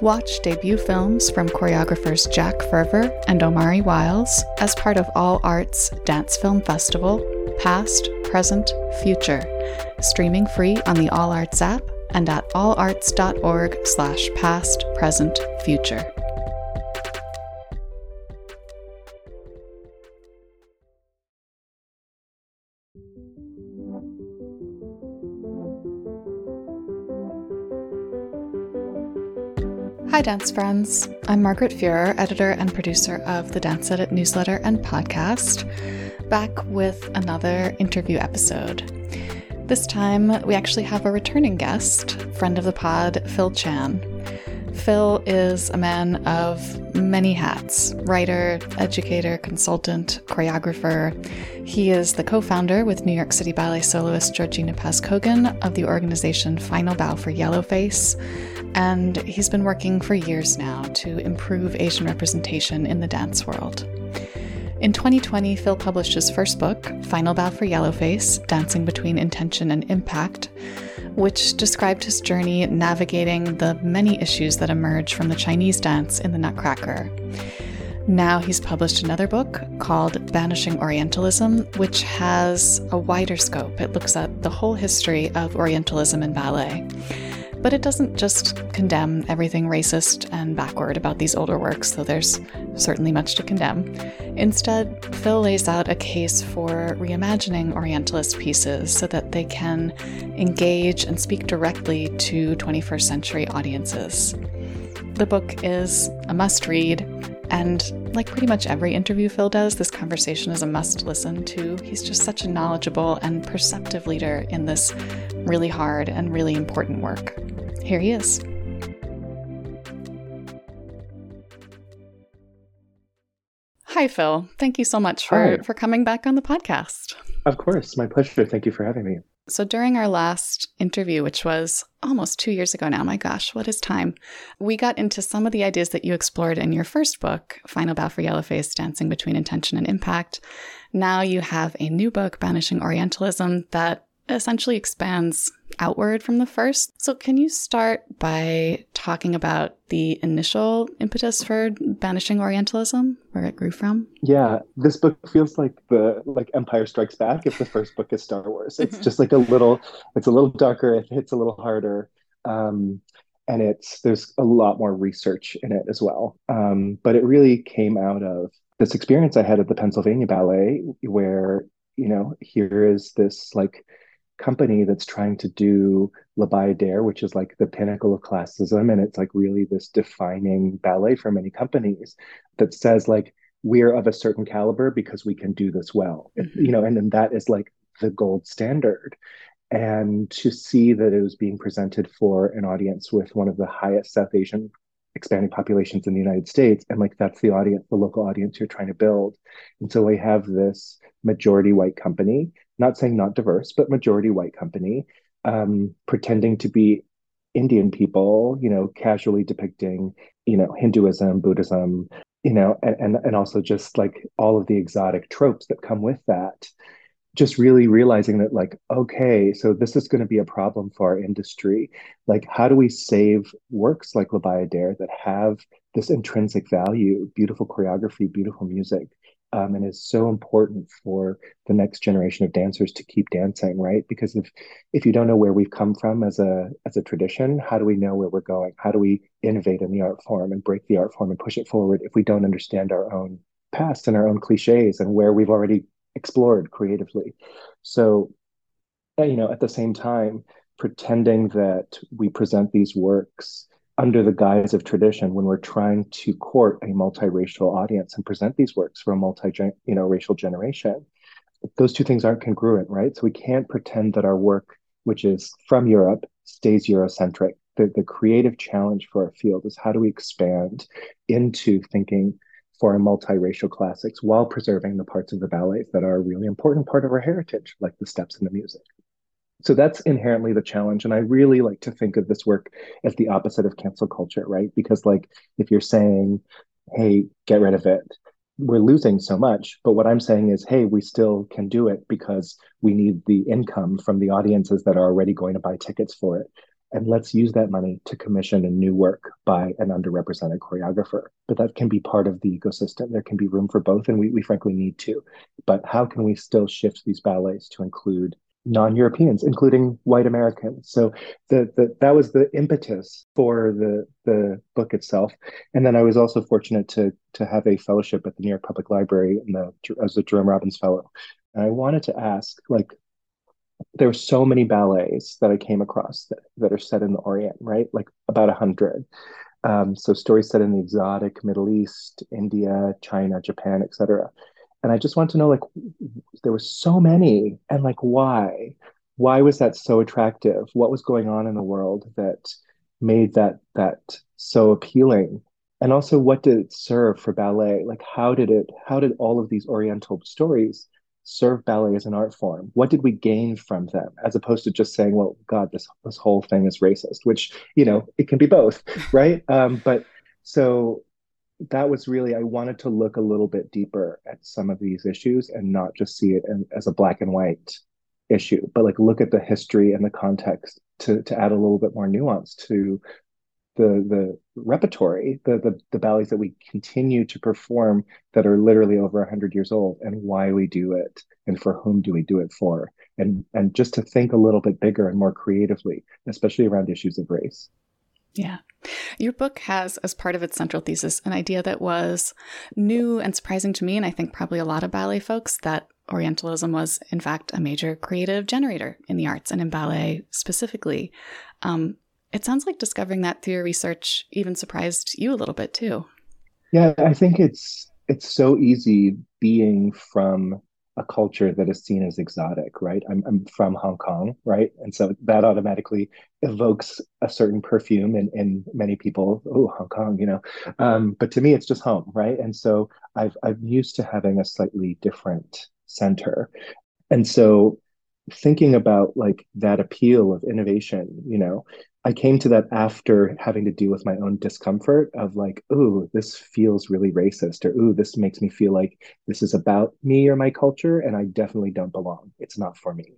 Watch debut films from choreographers Jack Ferver and Omari Wiles as part of All Arts Dance Film Festival, Past, Present, Future, streaming free on the All Arts app and at allarts.org slash past, present, future. Dance friends. I'm Margaret Fuhrer, editor and producer of the Dance Edit newsletter and podcast, back with another interview episode. This time, we actually have a returning guest, friend of the pod, Phil Chan. Phil is a man of many hats writer, educator, consultant, choreographer. He is the co founder with New York City Ballet soloist Georgina Pazcoguin of the organization Final Bow for Yellowface and he's been working for years now to improve Asian representation in the dance world. In 2020, Phil published his first book, Final Bow for Yellowface Dancing Between Intention and Impact, which described his journey navigating the many issues that emerge from the Chinese dance in the Nutcracker. Now he's published another book called Banishing Orientalism, which has a wider scope. It looks at the whole history of Orientalism in ballet. But it doesn't just condemn everything racist and backward about these older works, though there's certainly much to condemn. Instead, Phil lays out a case for reimagining Orientalist pieces so that they can engage and speak directly to 21st century audiences. The book is a must read, and like pretty much every interview Phil does, this conversation is a must listen to. He's just such a knowledgeable and perceptive leader in this really hard and really important work. Here he is. Hi, Phil. Thank you so much for, for coming back on the podcast. Of course. My pleasure. Thank you for having me. So, during our last interview, which was almost two years ago now, my gosh, what is time? We got into some of the ideas that you explored in your first book, Final Bow for Yellowface Dancing Between Intention and Impact. Now you have a new book, Banishing Orientalism, that essentially expands outward from the first. So, can you start by talking about the initial impetus for banishing Orientalism, where it grew from? Yeah, this book feels like the like Empire Strikes Back if the first book is Star Wars. It's just like a little, it's a little darker, it hits a little harder. Um, and it's there's a lot more research in it as well. Um, but it really came out of this experience I had at the Pennsylvania Ballet, where you know here is this like company that's trying to do La Bayadere, which is like the pinnacle of classicism. And it's like really this defining ballet for many companies that says like, we're of a certain caliber because we can do this well, mm-hmm. you know, and then that is like the gold standard. And to see that it was being presented for an audience with one of the highest South Asian expanding populations in the United States, and like that's the audience, the local audience you're trying to build. And so we have this majority white company not saying not diverse, but majority white company, um, pretending to be Indian people, you know, casually depicting, you know, Hinduism, Buddhism, you know, and, and, and also just like all of the exotic tropes that come with that. Just really realizing that, like, okay, so this is going to be a problem for our industry. Like, how do we save works like La Bayadere that have this intrinsic value, beautiful choreography, beautiful music, um, and is so important for the next generation of dancers to keep dancing right because if if you don't know where we've come from as a as a tradition how do we know where we're going how do we innovate in the art form and break the art form and push it forward if we don't understand our own past and our own cliches and where we've already explored creatively. So you know at the same time pretending that we present these works under the guise of tradition when we're trying to court a multiracial audience and present these works for a multi you know racial generation those two things aren't congruent right? So we can't pretend that our work which is from europe stays eurocentric. The, the creative challenge for our field is how do we expand into thinking for a multiracial classics while preserving the parts of the ballets that are a really important part of our heritage like the steps and the music. So that's inherently the challenge and i really like to think of this work as the opposite of cancel culture right? Because like if you're saying hey get rid of it we're losing so much but what i'm saying is hey we still can do it because we need the income from the audiences that are already going to buy tickets for it and let's use that money to commission a new work by an underrepresented choreographer. But that can be part of the ecosystem. There can be room for both, and we, we frankly need to. But how can we still shift these ballets to include non-Europeans, including white Americans. So the, the that was the impetus for the the book itself. And then I was also fortunate to to have a fellowship at the New York Public Library the, as a Jerome Robbins Fellow. And I wanted to ask, like, there were so many ballets that I came across that, that are set in the Orient, right? Like about a hundred. Um, so stories set in the exotic Middle East, India, China, Japan, etc and I just want to know like there were so many and like why? Why was that so attractive? What was going on in the world that made that that so appealing? And also what did it serve for ballet? Like how did it how did all of these oriental stories serve ballet as an art form what did we gain from them as opposed to just saying well god this this whole thing is racist which you know it can be both right? Um, but so that was really I wanted to look a little bit deeper at some of these issues and not just see it as a black and white issue, but like look at the history and the context to to add a little bit more nuance to the the repertory, the the, the ballets that we continue to perform that are literally over 100 years old and why we do it and for whom do we do it for and and just to think a little bit bigger and more creatively especially around issues of race yeah. Your book has, as part of its central thesis, an idea that was new and surprising to me, and I think probably a lot of ballet folks, that Orientalism was, in fact, a major creative generator in the arts and in ballet specifically. Um, it sounds like discovering that through your research even surprised you a little bit too. Yeah, I think it's it's so easy being from a culture that is seen as exotic, right? I'm, I'm from Hong Kong, right? And so that automatically evokes a certain perfume in, in many people. Oh, Hong Kong, you know. Um, but to me, it's just home, right? And so I've I'm used to having a slightly different center. And so thinking about like that appeal of innovation, you know, I came to that after having to deal with my own discomfort of like, ooh, this feels really racist, or ooh, this makes me feel like this is about me or my culture, and I definitely don't belong. It's not for me.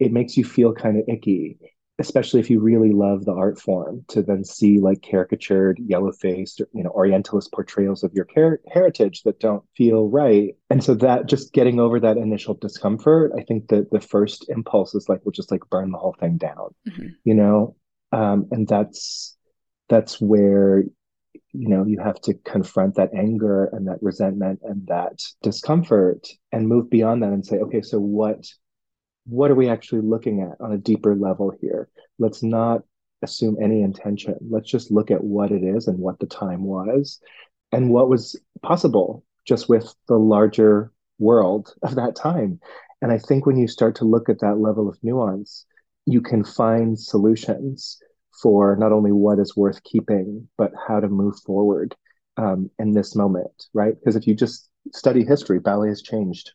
It makes you feel kind of icky, especially if you really love the art form, to then see like caricatured, yellow faced, you know, Orientalist portrayals of your her- heritage that don't feel right. And so that just getting over that initial discomfort, I think that the first impulse is like, we'll just like burn the whole thing down, mm-hmm. you know? Um, and that's that's where you know you have to confront that anger and that resentment and that discomfort and move beyond that and say okay so what what are we actually looking at on a deeper level here? Let's not assume any intention. Let's just look at what it is and what the time was and what was possible just with the larger world of that time. And i think when you start to look at that level of nuance you can find solutions for not only what is worth keeping, but how to move forward um, in this moment, right? Because if you just study history, ballet has changed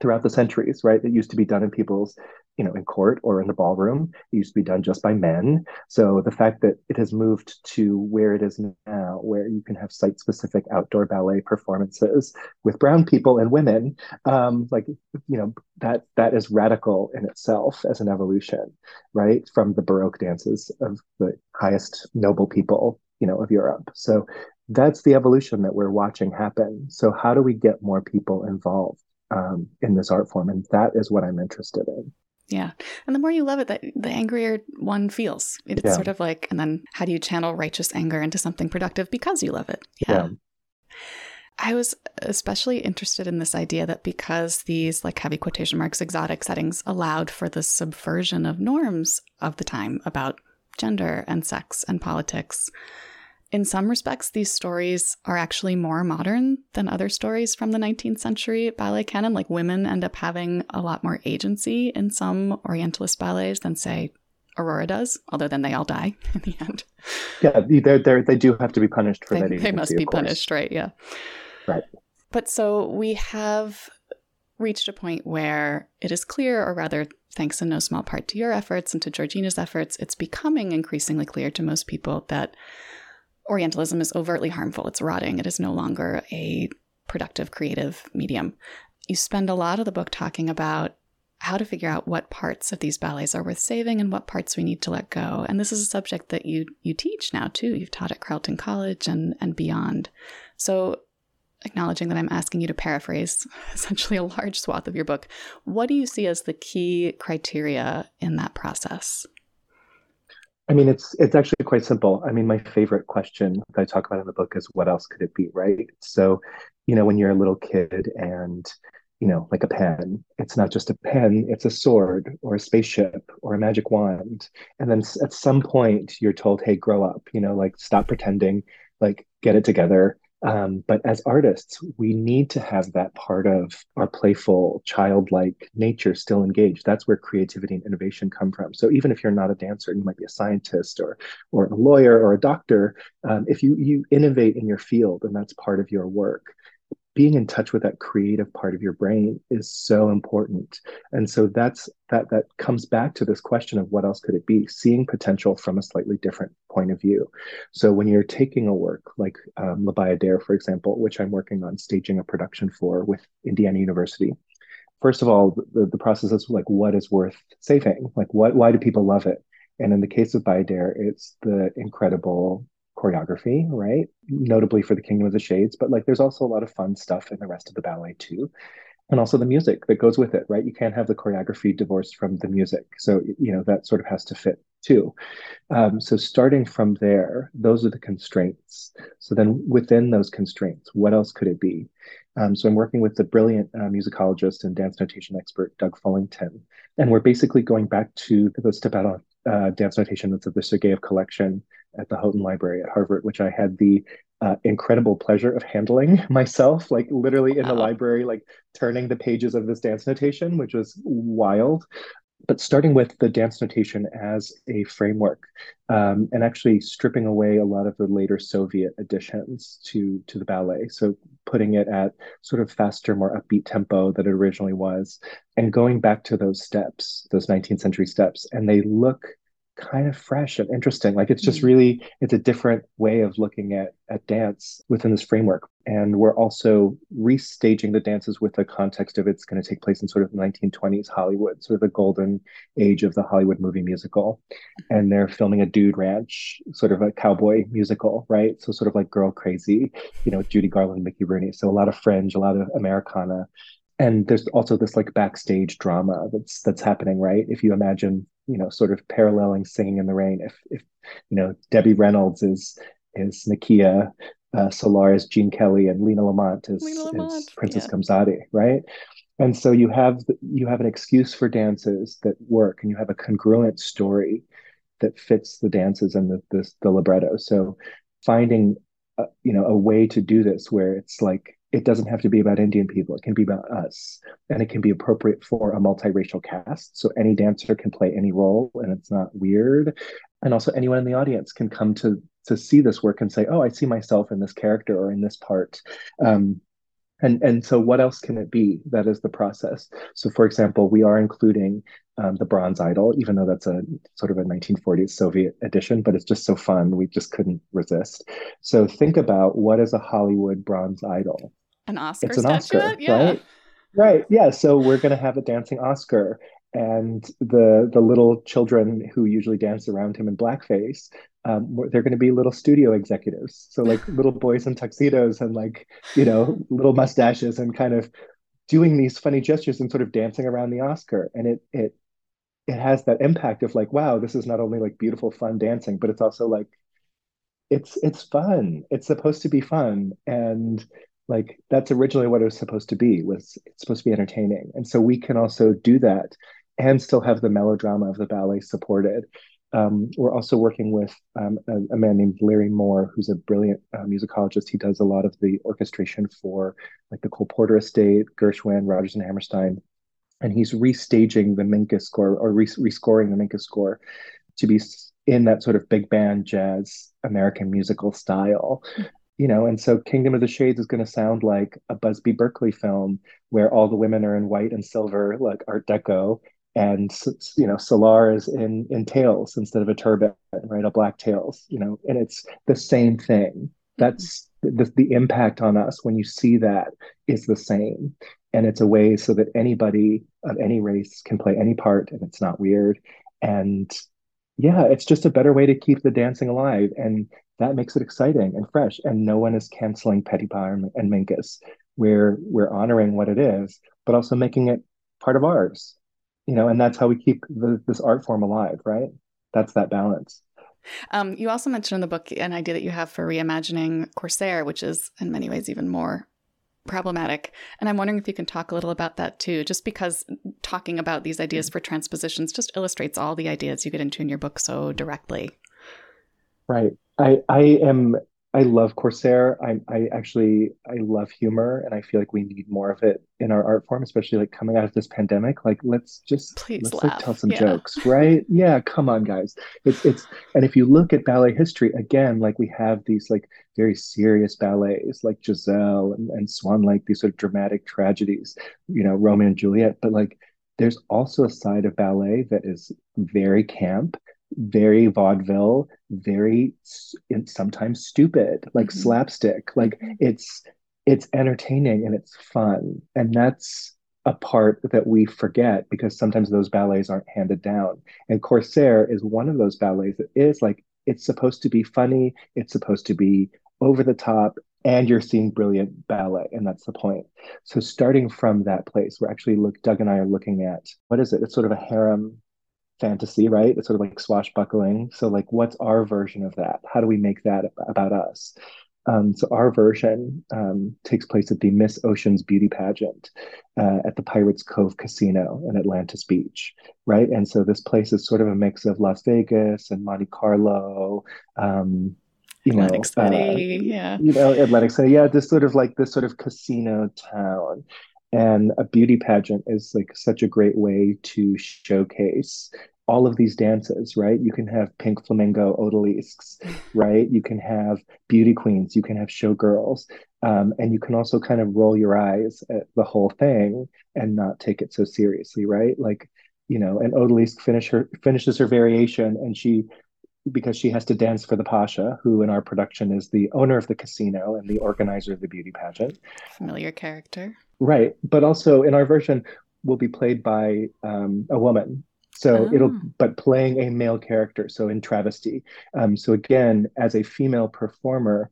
throughout the centuries, right? It used to be done in people's you know in court or in the ballroom. It used to be done just by men. So the fact that it has moved to where it is now where you can have site specific outdoor ballet performances with brown people and women um, like you know that that is radical in itself as an evolution right from the baroque dances of the highest noble people you know of europe. So that's the evolution that we're watching happen. So how do we get more people involved um, in this art form? And that is what i'm interested in yeah. And the more you love it, the, the angrier one feels. It's yeah. sort of like, and then how do you channel righteous anger into something productive because you love it? Yeah. yeah. I was especially interested in this idea that because these, like heavy quotation marks, exotic settings allowed for the subversion of norms of the time about gender and sex and politics, in some respects, these stories are actually more modern than other stories from the 19th century ballet canon. Like women end up having a lot more agency in some Orientalist ballets than, say, Aurora does, although then they all die in the end. Yeah, they're, they're, they do have to be punished for they, that. Agency, they must be punished, right? Yeah. Right. But so we have reached a point where it is clear, or rather, thanks in no small part to your efforts and to Georgina's efforts, it's becoming increasingly clear to most people that Orientalism is overtly harmful. It's rotting. It is no longer a productive creative medium. You spend a lot of the book talking about how to figure out what parts of these ballets are worth saving and what parts we need to let go. And this is a subject that you you teach now too. You've taught at Carleton College and and beyond. So acknowledging that I'm asking you to paraphrase essentially a large swath of your book, what do you see as the key criteria in that process? I mean, it's it's actually quite simple. I mean, my favorite question that I talk about in the book is what else could it be, right? So, you know, when you're a little kid and you know, like a pen. It's not just a pen, it's a sword or a spaceship or a magic wand. And then at some point, you're told, hey, grow up, you know, like stop pretending, like get it together. Um, but as artists, we need to have that part of our playful, childlike nature still engaged. That's where creativity and innovation come from. So even if you're not a dancer, you might be a scientist or or a lawyer or a doctor. Um, if you you innovate in your field and that's part of your work, being in touch with that creative part of your brain is so important. And so that's that that comes back to this question of what else could it be? Seeing potential from a slightly different point of view. So when you're taking a work like um, Bayadere, for example which i'm working on staging a production for with indiana university first of all the, the process is like what is worth saving? Like what why do people love it? And in the case of Bayadere, it's the incredible choreography, right? Notably for the Kingdom of the Shades, but like there's also a lot of fun stuff in the rest of the ballet too. And also the music that goes with it, right? You can't have the choreography divorced from the music. So, you know, that sort of has to fit too. Um, so, starting from there, those are the constraints. So, then within those constraints, what else could it be? Um, so, I'm working with the brilliant uh, musicologist and dance notation expert, Doug Fullington. And we're basically going back to the step uh, dance notation that's of the Sergeyev collection at the Houghton Library at Harvard, which I had the uh, incredible pleasure of handling myself, like literally in wow. the library, like turning the pages of this dance notation, which was wild. But starting with the dance notation as a framework, um, and actually stripping away a lot of the later Soviet additions to to the ballet, so putting it at sort of faster, more upbeat tempo that it originally was, and going back to those steps, those 19th century steps, and they look kind of fresh and interesting. Like it's just mm-hmm. really it's a different way of looking at at dance within this framework. And we're also restaging the dances with the context of it's going to take place in sort of 1920s Hollywood, sort of the golden age of the Hollywood movie musical. Mm-hmm. And they're filming a dude ranch, sort of a cowboy musical, right? So sort of like Girl Crazy, you know, Judy Garland, Mickey Rooney. So a lot of fringe, a lot of Americana and there's also this like backstage drama that's that's happening right? If you imagine you know sort of paralleling singing in the rain if if you know debbie reynolds is is Nikiya uh, Solor is gene kelly and lena lamont is, lena lamont, is princess yeah. Gamzatti, right? And so you have you have an excuse for dances that work and you have a congruent story that fits the dances and the the, the libretto. So finding you know a way to do this where it's like it doesn't have to be about Indian people. It can be about us. And it can be appropriate for a multiracial cast. So any dancer can play any role and it's not weird. And also anyone in the audience can come to to see this work and say, oh, I see myself in this character or in this part. Um, and and so what else can it be that is the process so for example we are including um, the bronze idol even though that's a sort of a 1940s soviet edition but it's just so fun we just couldn't resist so think about what is a hollywood bronze idol an Oscar it's an Oscar, yeah. right? Right. Yeah. So we're going to have a dancing Oscar, and the the little children who usually dance around him in blackface, um, they're going to be little studio executives. So like little boys in tuxedos and like you know little mustaches and kind of doing these funny gestures and sort of dancing around the Oscar, and it it it has that impact of like wow, this is not only like beautiful fun dancing, but it's also like it's it's fun. It's supposed to be fun and like that's originally what it was supposed to be was it's supposed to be entertaining. And so we can also do that and still have the melodrama of the ballet supported. Um, we're also working with um, a, a, man named larry moore who's a brilliant uh, musicologist. He does a lot of the orchestration for like the cole porter estate gershwin rodgers and hammerstein. And he's restaging the minkus score or re- rescoring the minkus score to be in that sort of big band jazz American musical style you know, and so Kingdom of the Shades is going to sound like a Busby Berkeley film where all the women are in white and silver, like Art Deco, and you know, Solor is in in tails instead of a turban, right? A black tails, you know, and it's the same thing. Mm-hmm. That's the, the impact on us when you see that is the same, and it's a way so that anybody of any race can play any part and it's not weird. And yeah, it's just a better way to keep the dancing alive. And that makes it exciting and fresh. And no one is canceling Petipa and, and Minkus. We're we're honoring what it is, but also making it part of ours. You know, and that's how we keep the, this art form alive, right? That's that balance. Um, you also mentioned in the book an idea that you have for reimagining Corsair, which is in many ways even more problematic. And I'm wondering if you can talk a little about that too, just because talking about these ideas for transpositions just illustrates all the ideas you get into in your book so directly. Right. I, I am I love Corsair. I I actually I love humor, and I feel like we need more of it in our art form, especially like coming out of this pandemic. Like, let's just Please let's laugh. like tell some yeah. jokes, right? Yeah, come on, guys. It's it's and if you look at ballet history again, like we have these like very serious ballets, like Giselle and, and Swan Lake, these sort of dramatic tragedies, you know, Romeo and Juliet. But like, there's also a side of ballet that is very camp very vaudeville, very sometimes stupid, like mm-hmm. slapstick. Like mm-hmm. it's it's entertaining and it's fun, and that's a part that we forget because sometimes those ballets aren't handed down. And Corsair is one of those ballets that is like it's supposed to be funny, it's supposed to be over the top, and you're seeing brilliant ballet, and that's the point. So starting from that place, we're actually look Doug and I are looking at what is it? It's sort of a harem fantasy, right? It's sort of like swashbuckling. So, like, what's our version of that? How do we make that about us? Um, so, our version um, takes place at the Miss Oceans beauty pageant uh, at the Pirates Cove Casino in Atlantis Beach, right? And so, this place is sort of a mix of Las Vegas and Monte Carlo. Um, you know, Atlantic City, uh, yeah. You know, Atlantic City, yeah. This sort of like this sort of casino town, and a beauty pageant is like such a great way to showcase all of these dances, right? You can have pink flamingo odalisques, right? You can have beauty queens, you can have showgirls, um, and you can also kind of roll your eyes at the whole thing and not take it so seriously, right? Like, you know, an odalisque finish her, finishes her variation, and she because she has to dance for the Pasha, who in our production is the owner of the casino and the organizer of the beauty pageant. Familiar character. Right. But also in our version, will be played by um, a woman so oh. it'll, but playing a male character, so in travesty. Um, so again, as a female performer,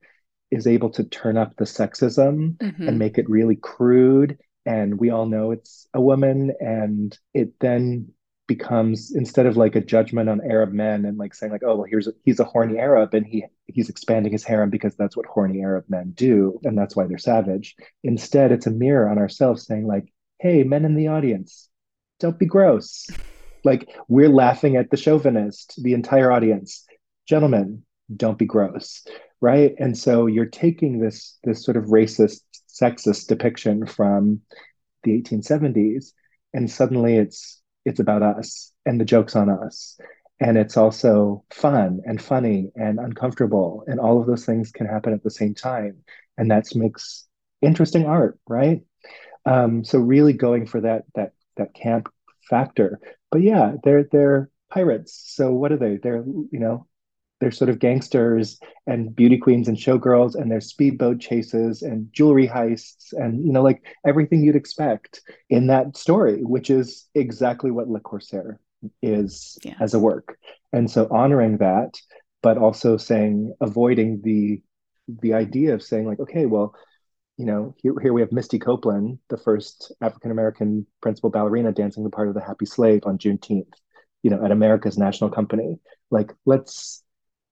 is able to turn up the sexism mm-hmm. and make it really crude. And we all know it's a woman, and it then becomes instead of like a judgment on Arab men and like saying like, oh well, here's a, he's a horny Arab and he he's expanding his harem because that's what horny Arab men do and that's why they're savage. Instead, it's a mirror on ourselves saying like, hey, men in the audience, don't be gross. Like we're laughing at the chauvinist, the entire audience. Gentlemen, don't be gross, right? And so you're taking this this sort of racist, sexist depiction from the 1870s, and suddenly it's it's about us and the jokes on us. And it's also fun and funny and uncomfortable. And all of those things can happen at the same time. And that makes interesting art, right? Um, so really going for that that that camp factor. But yeah, they're they're pirates. So what are they? They're you know they're sort of gangsters and beauty queens and showgirls and there's speedboat chases and jewelry heists and you know like everything you'd expect in that story which is exactly what le corsaire is yeah. as a work and so honoring that but also saying avoiding the the idea of saying like okay well you know, here, here we have Misty Copeland, the first African American principal ballerina dancing the part of the Happy Slave on Juneteenth, you know, at America's national company. Like, let's,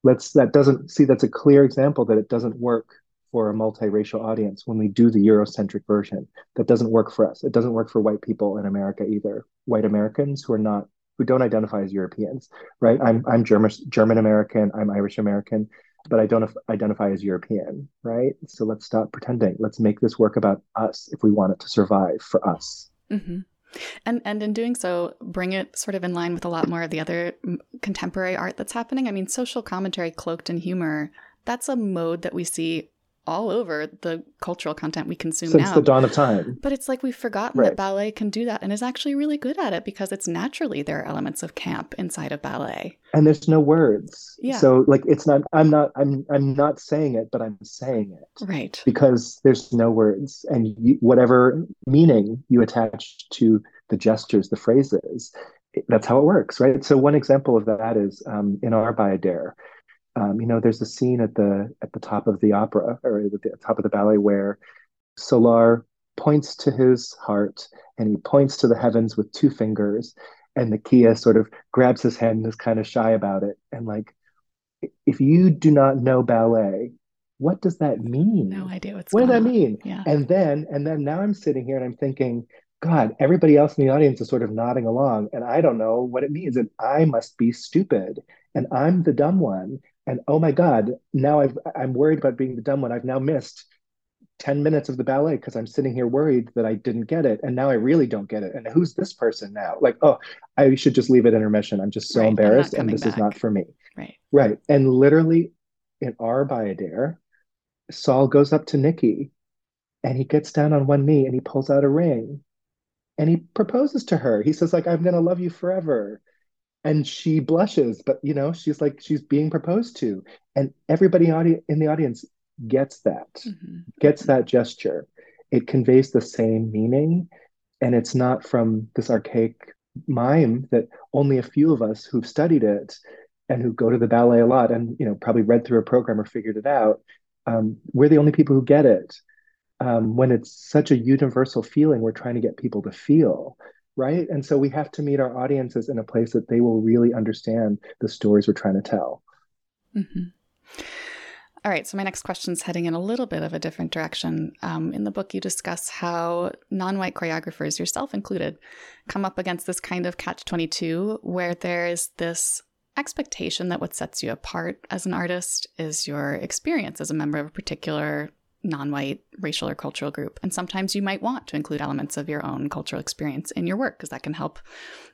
let's, that doesn't, see, that's a clear example that it doesn't work for a multiracial audience when we do the Eurocentric version. That doesn't work for us. It doesn't work for white people in America either. White Americans who are not, who don't identify as Europeans, right? I'm, I'm German, German American, I'm Irish American but I don't identify as European, right? So let's stop pretending. Let's make this work about us if we want it to survive for us. Mm-hmm. And and in doing so, bring it sort of in line with a lot more of the other contemporary art that's happening. I mean, social commentary cloaked in humor. That's a mode that we see all over the cultural content we consume now. since now. the dawn of time. But it's like we've forgotten Right. that ballet can do that and is actually really good at it because it's naturally there are elements of camp inside of ballet. And there's no words. Yeah. So like it's not I'm not I'm I'm not saying it, but I'm saying it. Right. because there's no words and you, whatever meaning you attach to the gestures the phrases that's how it works right so one example of that is um, in our Bayadere. Um, you know there's a scene at the at the top of the opera or at the top of the ballet where Solor points to his heart and he points to the heavens with two fingers and Nikiya sort of grabs his hand and is kind of shy about it and like if you do not know ballet what does that mean No idea what's what does that on. mean? Yeah. And then, and then now I'm sitting here and I'm thinking, God, everybody else in the audience is sort of nodding along, and I don't know what it means. And I must be stupid, and I'm the dumb one. And oh my God, now I've I'm worried about being the dumb one. I've now missed 10 minutes of the ballet because I'm sitting here worried that I didn't get it. And now I really don't get it. And who's this person now? Like, oh, I should just leave it intermission. I'm just so Right, embarrassed, and this is not for me. Right. Right. And literally in our Bayadere, Saul goes up to Nikki and he gets down on one knee and he pulls out a ring and he proposes to her. He says, like, I'm gonna love you forever. And she blushes, but you know, she's like she's being proposed to. And everybody audi- in the audience gets that, Mhm. gets that gesture. It conveys the same meaning. And it's not from this archaic mime that only a few of us who've studied it and who go to the ballet a lot and you know probably read through a program or figured it out um, we're the only people who get it um, when it's such a universal feeling we're trying to get people to feel right and so we have to meet our audiences in a place that they will really understand the stories we're trying to tell Mhm. All right, so my next question is heading in a little bit of a different direction. Um, in the book, you discuss how non white choreographers, yourself included, come up against this kind of catch 22 where there is this expectation that what sets you apart as an artist is your experience as a member of a particular non white racial or cultural group. And sometimes you might want to include elements of your own cultural experience in your work because that can help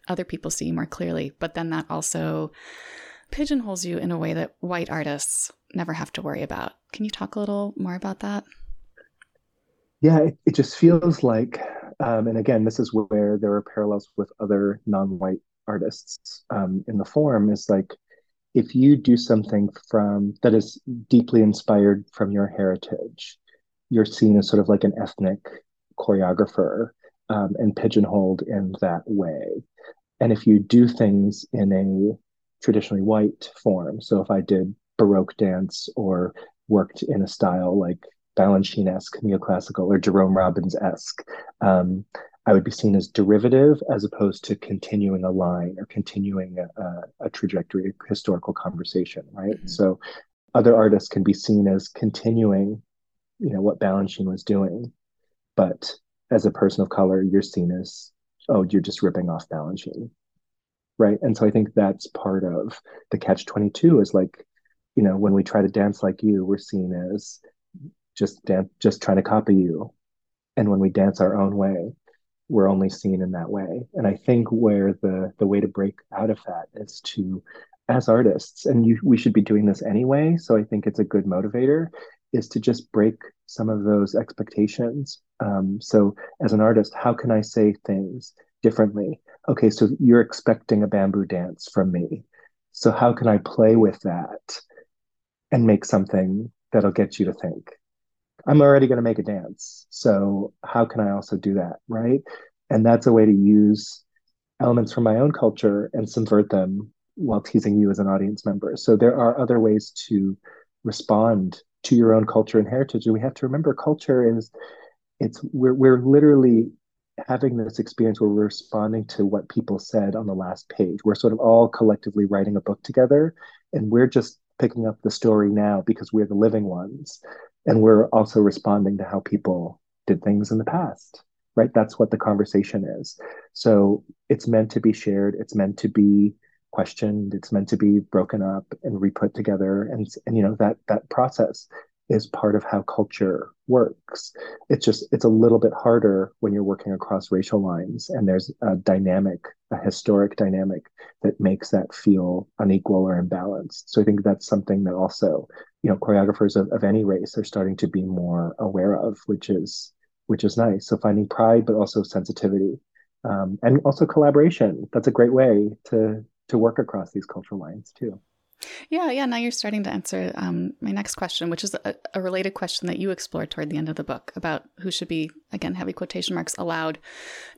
other people see more clearly. But then that also pigeonholes you in a way that white artists never have to worry about. Can you talk a little more about that? yeah it, it just feels like um, and again this is where there are parallels with other non-white artists um, in the form is like if you do something from that is deeply inspired from your heritage you're seen as sort of like an ethnic choreographer um, and pigeonholed in that way and if you do things in a traditionally white form so if i did baroque dance or worked in a style like Balanchine-esque, neoclassical, or Jerome Robbins-esque, um, I would be seen as derivative as opposed to continuing a line or continuing a, a trajectory, a historical conversation, right? Mhm. So other artists can be seen as continuing, you know, what Balanchine was doing, but as a person of color, you're seen as, oh, you're just ripping off Balanchine, right? And so I think that's part of the catch 22 is like, you know, when we try to dance like you, we're seen as just dance, just trying to copy you. And when we dance our own way, we're only seen in that way. And I think where the the way to break out of that is to, as artists, and you, we should be doing this anyway. So I think it's a good motivator, is to just break some of those expectations. Um, so as an artist, how can I say things differently? Okay, so you're expecting a bamboo dance from me. So how can I play with that and make something that'll get you to think? I'm already going to make a dance. So how can I also do that? Right. And that's a way to use elements from my own culture and subvert them while teasing you as an audience member. So there are other ways to respond to your own culture and heritage. And we have to remember culture is it's we're we're literally having this experience where we're responding to what people said on the last page. We're sort of all collectively writing a book together and we're just picking up the story now because we're the living ones and we're also responding to how people did things in the past right that's what the conversation is so it's meant to be shared it's meant to be questioned it's meant to be broken up and re-put together and and you know that that process is part of how culture works. It's just it's a little bit harder when you're working across racial lines and there's a dynamic, a historic dynamic that makes that feel unequal or imbalanced. So I think that's something that also, you know, choreographers of, of any race are starting to be more aware of, which is which is nice. So finding pride, but also sensitivity. Um, and also collaboration. That's a great way to to work across these cultural lines too. Yeah, yeah. Now you're starting to answer um, my next question, which is a, a, related question that you explored toward the end of the book about who should be, again, heavy quotation marks, allowed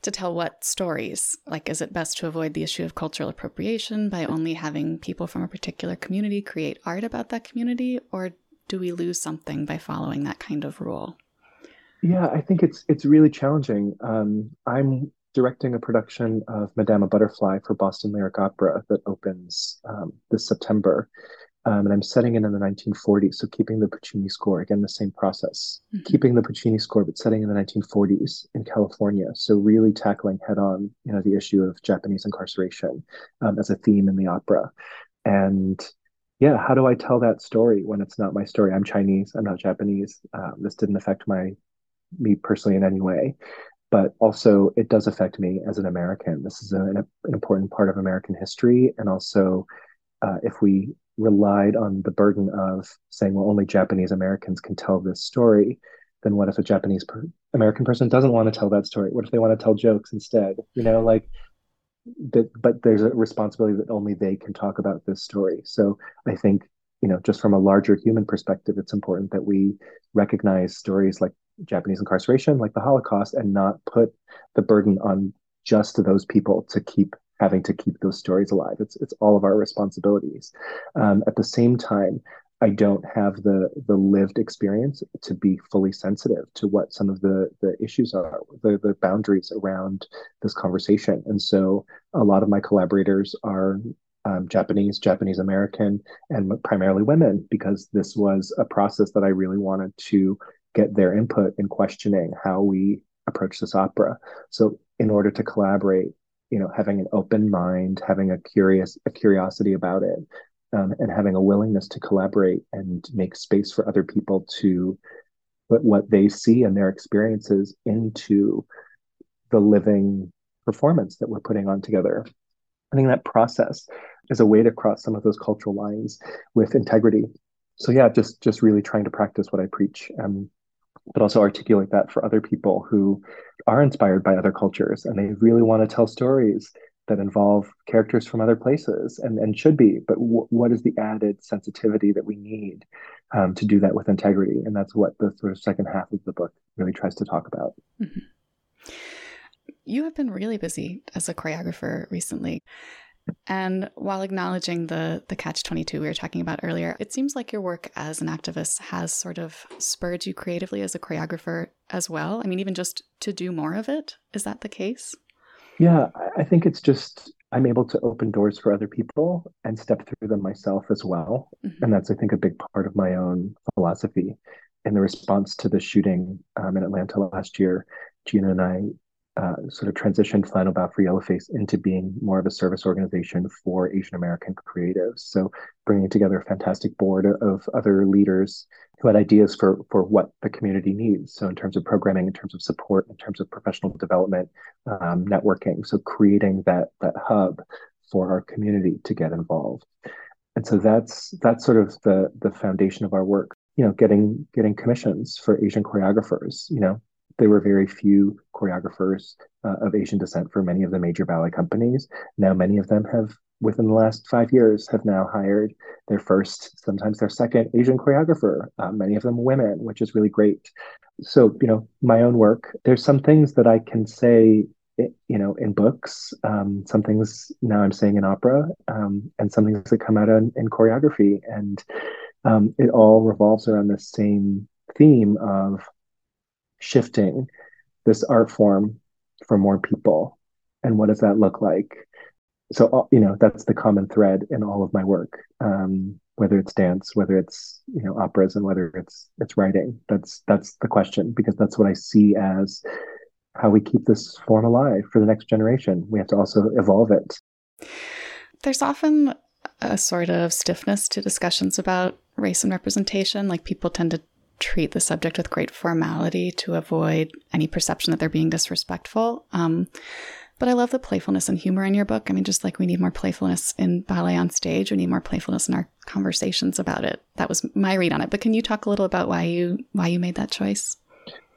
to tell what stories. Like, is it best to avoid the issue of cultural appropriation by only having people from a particular community create art about that community, or do we lose something by following that kind of rule? Yeah, I think it's it's really challenging. Um, I'm directing a production of Madama Butterfly for Boston Lyric Opera that opens um, this September. Um, and I'm setting it in the 1940s, so keeping the Puccini score, again, the same process, mm-hmm. keeping the Puccini score, but setting in the 1940s in California. So really tackling head on, you know, the issue of Japanese incarceration um, as a theme in the opera. And yeah, how do I tell that story when it's not my story? I'm Chinese, I'm not Japanese. Um, this didn't affect my me personally in any way but also it does affect me as an American. This is an, an important part of American history. And also, uh, if we relied on the burden of saying, well, only Japanese Americans can tell this story, then what if a Japanese per- American person doesn't want to tell that story? What if they want to tell jokes instead? You know, like, that, but there's a responsibility that only they can talk about this story. So I think, you know, just from a larger human perspective, it's important that we recognize stories like Japanese incarceration, like the Holocaust, and not put the burden on just those people to keep having to keep those stories alive. It's it's all of our responsibilities. Um, at the same time, I don't have the the lived experience to be fully sensitive to what some of the the issues are, the the boundaries around this conversation. And so, a lot of my collaborators are um, Japanese, Japanese American, and primarily women, because this was a process that I really wanted to get their input in questioning how we approach this opera. So in order to collaborate, you know, having an open mind, having a curious a curiosity about it, um, and having a willingness to collaborate and make space for other people to put what they see and their experiences into the living performance that we're putting on together. I think that process is a way to cross some of those cultural lines with integrity. So yeah, just just really trying to practice what I preach. Um, but also articulate that for other people who are inspired by other cultures and they really want to tell stories that involve characters from other places and, and should be but w- what is the added sensitivity that we need um, to do that with integrity? And that's what the sort of second half of the book really tries to talk about. Mm-hmm. you have been really busy as a choreographer recently and while acknowledging the the catch 22 we were talking about earlier, it seems like your work as an activist has sort of spurred you creatively as a choreographer as well. I mean, even just to do more of it. Is that the case? Yeah, I think it's just I'm able to open doors for other people and step through them myself as well. Mm-hmm. And that's, I think, a big part of my own philosophy. In the response to the shooting um, in Atlanta last year, Gina and I uh, sort of transitioned Final Bow for Yellowface into being more of a service organization for Asian American creatives. So bringing together a fantastic board of other leaders who had ideas for for what the community needs. So in terms of programming, in terms of support, in terms of professional development, um, networking. So creating that that hub for our community to get involved. And so that's that's sort of the the foundation of our work. You know, getting getting commissions for Asian choreographers. You know, there were very few choreographers uh, of Asian descent for many of the major ballet companies. Now, many of them have, within the last five years, have now hired their first, sometimes their second Asian choreographer. Uh, many of them women, which is really great. So, you know, my own work. There's some things that I can say you know in books um, some things now i'm saying in opera um, and some things that come out in, in choreography and um, it all revolves around the same theme of shifting this art form for more people? And what does that look like? So uh, you know that's the common thread in all of my work um, whether it's dance whether it's you know operas and whether it's it's writing. That's that's the question because that's what i see as how we keep this form alive for the next generation. We have to also evolve it. There's often a sort of stiffness to discussions about race and representation. Like people tend to treat the subject with great formality to avoid any perception that they're being disrespectful. Um, but I love the playfulness and humor in your book. I mean, just like we need more playfulness in ballet on stage, we need more playfulness in our conversations about it. That was my read on it. But can you talk a little about why you why you made that choice?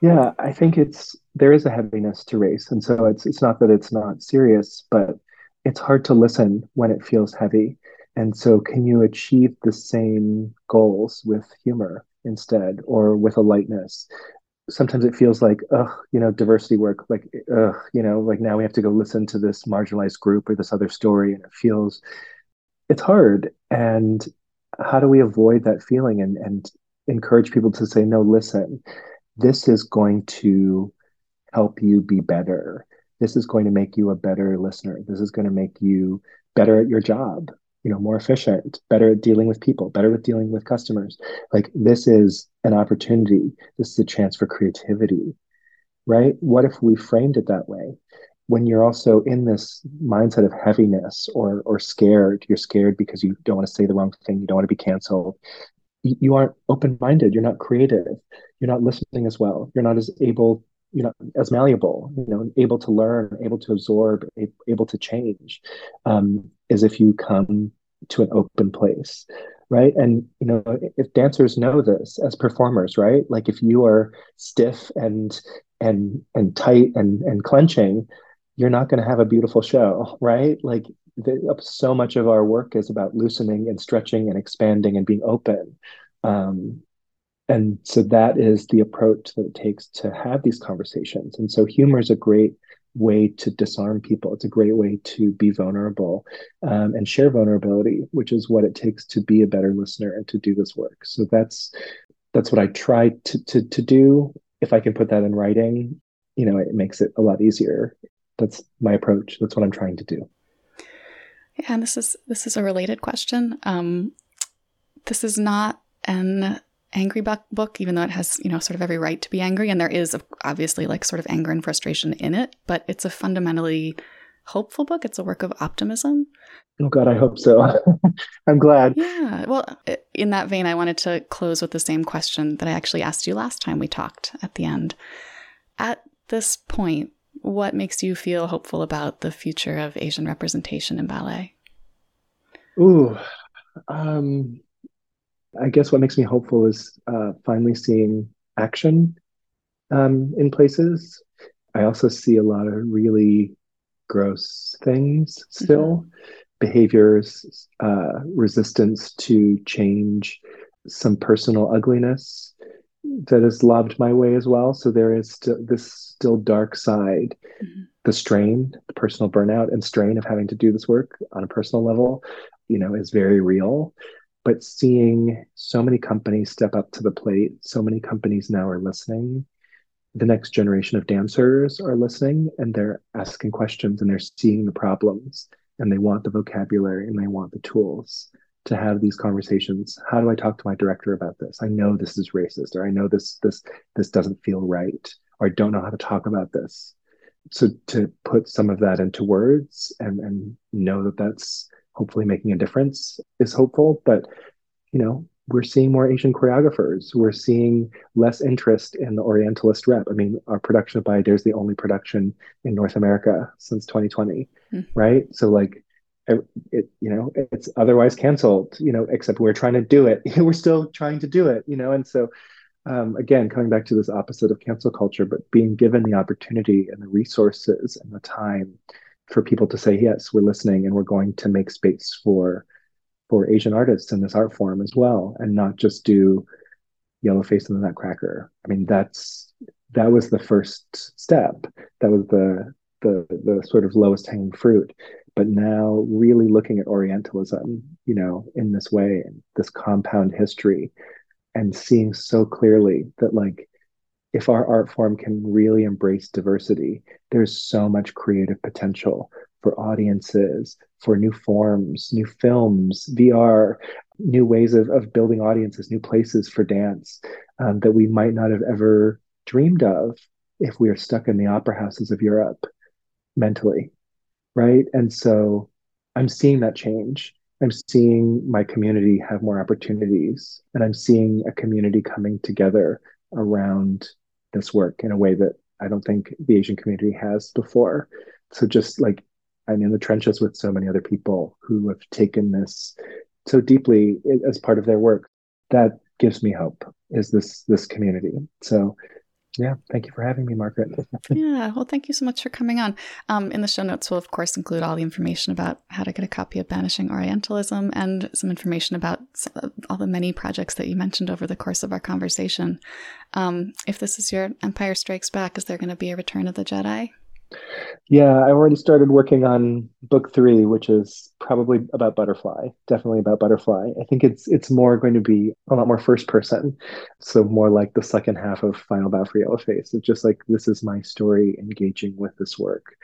Yeah, I think it's there is a heaviness to race, and so it's it's not that it's not serious, but it's hard to listen when it feels heavy. And so, can you achieve the same goals with humor instead, or with a lightness? sometimes it feels like, ugh, you know, diversity work, like, ugh, you know, like now we have to go listen to this marginalized group or this other story. And it feels, it's hard. And how do we avoid that feeling and, and encourage people to say, no, listen, this is going to help you be better. This is going to make you a better listener. This is going to make you better at your job you know more efficient better at dealing with people better with dealing with customers. Like this is an opportunity. This is a chance for creativity right? What if we framed it that way? When you're also in this mindset of heaviness or or scared you're scared because you don't want to say the wrong thing you don't want to be canceled. You aren't open-minded you're not creative you're not listening as well you're not as able you know as malleable you know able to learn able to absorb able to change um, as if you come to an open place right? And you know if dancers know this as performers right? Like if you are stiff and and and tight and and clenching you're not going to have a beautiful show right? Like the, so much of our work is about loosening and stretching and expanding and being open. Um, and so that is the approach that it takes to have these conversations. And so humor is a great way to disarm people. It's a great way to be vulnerable um, and share vulnerability which is what it takes to be a better listener and to do this work. So that's that's what i try to to, to do. If i can put that in writing you know it makes it a lot easier. That's my approach. That's what i'm trying to do. Yeah and this is this is a related question. Um this is not an angry book, even though it has, you know, sort of every right to be angry. And there is obviously like sort of anger and frustration in it, but it's a fundamentally hopeful book. It's a work of optimism. Oh, God, I hope so. I'm glad. Yeah. Well, in that vein, I wanted to close with the same question that I actually asked you last time we talked at the end. At this point, what makes you feel hopeful about the future of Asian representation in ballet? Ooh, um, I guess what makes me hopeful is uh, finally seeing action um, in places. I also see a lot of really gross things still, mm-hmm. behaviors, uh, resistance to change, some personal ugliness that is lobbed my way as well. So there is st- this still dark side, mm-hmm. the strain, the personal burnout and strain of having to do this work on a personal level, you know, is very real but seeing so many companies step up to the plate, so many companies now are listening. The next generation of dancers are listening and they're asking questions and they're seeing the problems and they want the vocabulary and they want the tools to have these conversations. How do I talk to my director about this? I know this is racist or I know this this this doesn't feel right or I don't know how to talk about this. So to put some of that into words and and know that that's hopefully making a difference is hopeful. But, you know, we're seeing more Asian choreographers. We're seeing less interest in the Orientalist rep. I mean, our production of Bayadère is the only production in North America since 2020, mm. right? So, like, it, it, you know, it's otherwise canceled, you know, except we're trying to do it. we're still trying to do it, you know, and so, um, again, coming back to this opposite of cancel culture, but being given the opportunity and the resources and the time for people to say yes we're listening and we're going to make space for for asian artists in this art form as well and not just do yellow face and the nutcracker. I mean that's that was the first step. That was the the the sort of lowest hanging fruit. But now really looking at orientalism you know in this way this compound history and seeing so clearly that like if our art form can really embrace diversity, there's so much creative potential for audiences, for new forms, new films, VR, new ways of, of building audiences, new places for dance um, that we might not have ever dreamed of if we are stuck in the opera houses of Europe mentally. Right. And so I'm seeing that change. I'm seeing my community have more opportunities, and I'm seeing a community coming together around this work in a way that I don't think the Asian community has before. So just like I'm in the trenches with so many other people who have taken this so deeply as part of their work. That gives me hope is this this community. So yeah, thank you for having me, Margaret. yeah, well, thank you so much for coming on. Um, in the show notes, we'll of course include all the information about how to get a copy of Banishing Orientalism and some information about all the many projects that you mentioned over the course of our conversation. Um, if this is your Empire Strikes Back, is there going to be a Return of the Jedi? Yeah, I already started working on book three, which is probably about butterfly. Definitely about butterfly. I think it's it's more going to be a lot more first person, so more like the second half of Final Bow for Yellowface. It's just like this is my story engaging with this work.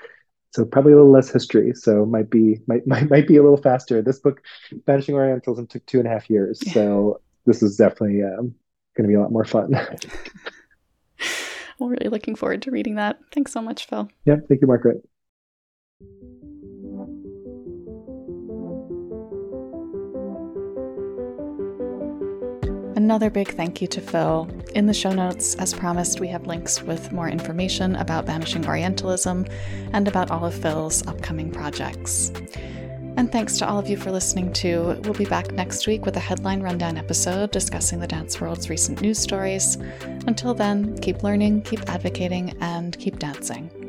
So probably a little less history. So might be might might, might be a little faster. This book, Banishing Orientalism, took two and a half years. So this is definitely um, going to be a lot more fun. I'm really looking forward to reading that. Thanks so much, Phil. Yeah, thank you, Margaret. Another big thank you to Phil. In the show notes, as promised, we have links with more information about Banishing Orientalism and about all of Phil's upcoming projects. And thanks to all of you for listening too. We'll be back next week with a headline rundown episode discussing the dance world's recent news stories. Until then, keep learning, keep advocating, and keep dancing.